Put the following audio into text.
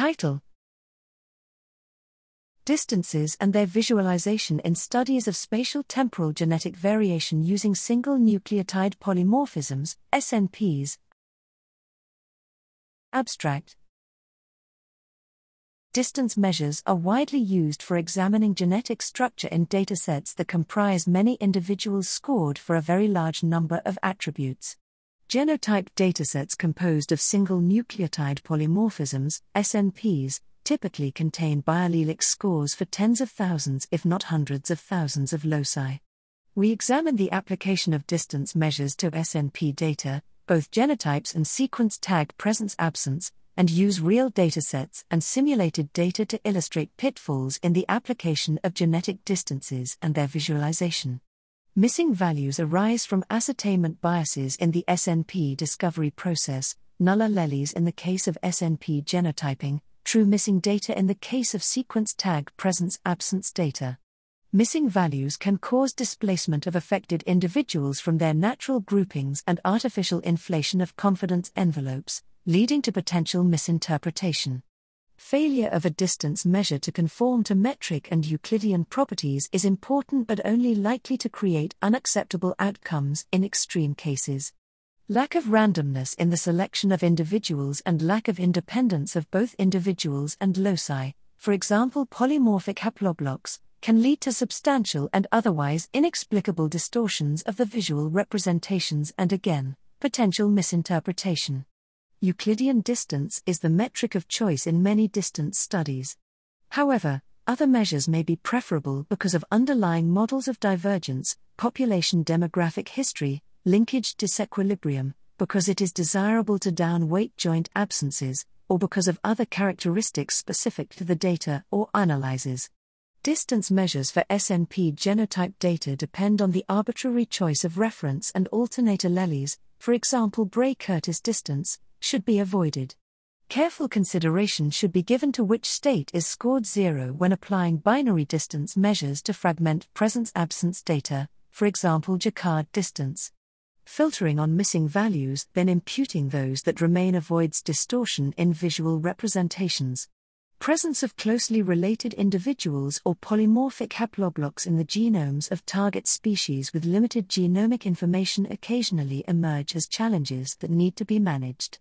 Title Distances and their visualization in studies of spatial temporal genetic variation using single nucleotide polymorphisms, SNPs. Abstract Distance measures are widely used for examining genetic structure in datasets that comprise many individuals scored for a very large number of attributes. Genotype datasets composed of single nucleotide polymorphisms, SNPs, typically contain biallelic scores for tens of thousands, if not hundreds of thousands, of loci. We examine the application of distance measures to SNP data, both genotypes and sequence tag presence absence, and use real datasets and simulated data to illustrate pitfalls in the application of genetic distances and their visualization. Missing values arise from ascertainment biases in the SNP discovery process, null alleles in the case of SNP genotyping, true missing data in the case of sequence tag presence absence data. Missing values can cause displacement of affected individuals from their natural groupings and artificial inflation of confidence envelopes, leading to potential misinterpretation. Failure of a distance measure to conform to metric and Euclidean properties is important but only likely to create unacceptable outcomes in extreme cases. Lack of randomness in the selection of individuals and lack of independence of both individuals and loci, for example polymorphic haploblocks, can lead to substantial and otherwise inexplicable distortions of the visual representations and again, potential misinterpretation. Euclidean distance is the metric of choice in many distance studies. However, other measures may be preferable because of underlying models of divergence, population demographic history, linkage disequilibrium, because it is desirable to downweight joint absences, or because of other characteristics specific to the data or analyses. Distance measures for SNP genotype data depend on the arbitrary choice of reference and alternate alleles, for example, Bray Curtis distance, should be avoided. Careful consideration should be given to which state is scored zero when applying binary distance measures to fragment presence absence data, for example, Jaccard distance. Filtering on missing values, then imputing those that remain avoids distortion in visual representations. Presence of closely related individuals or polymorphic haploblocks in the genomes of target species with limited genomic information occasionally emerge as challenges that need to be managed.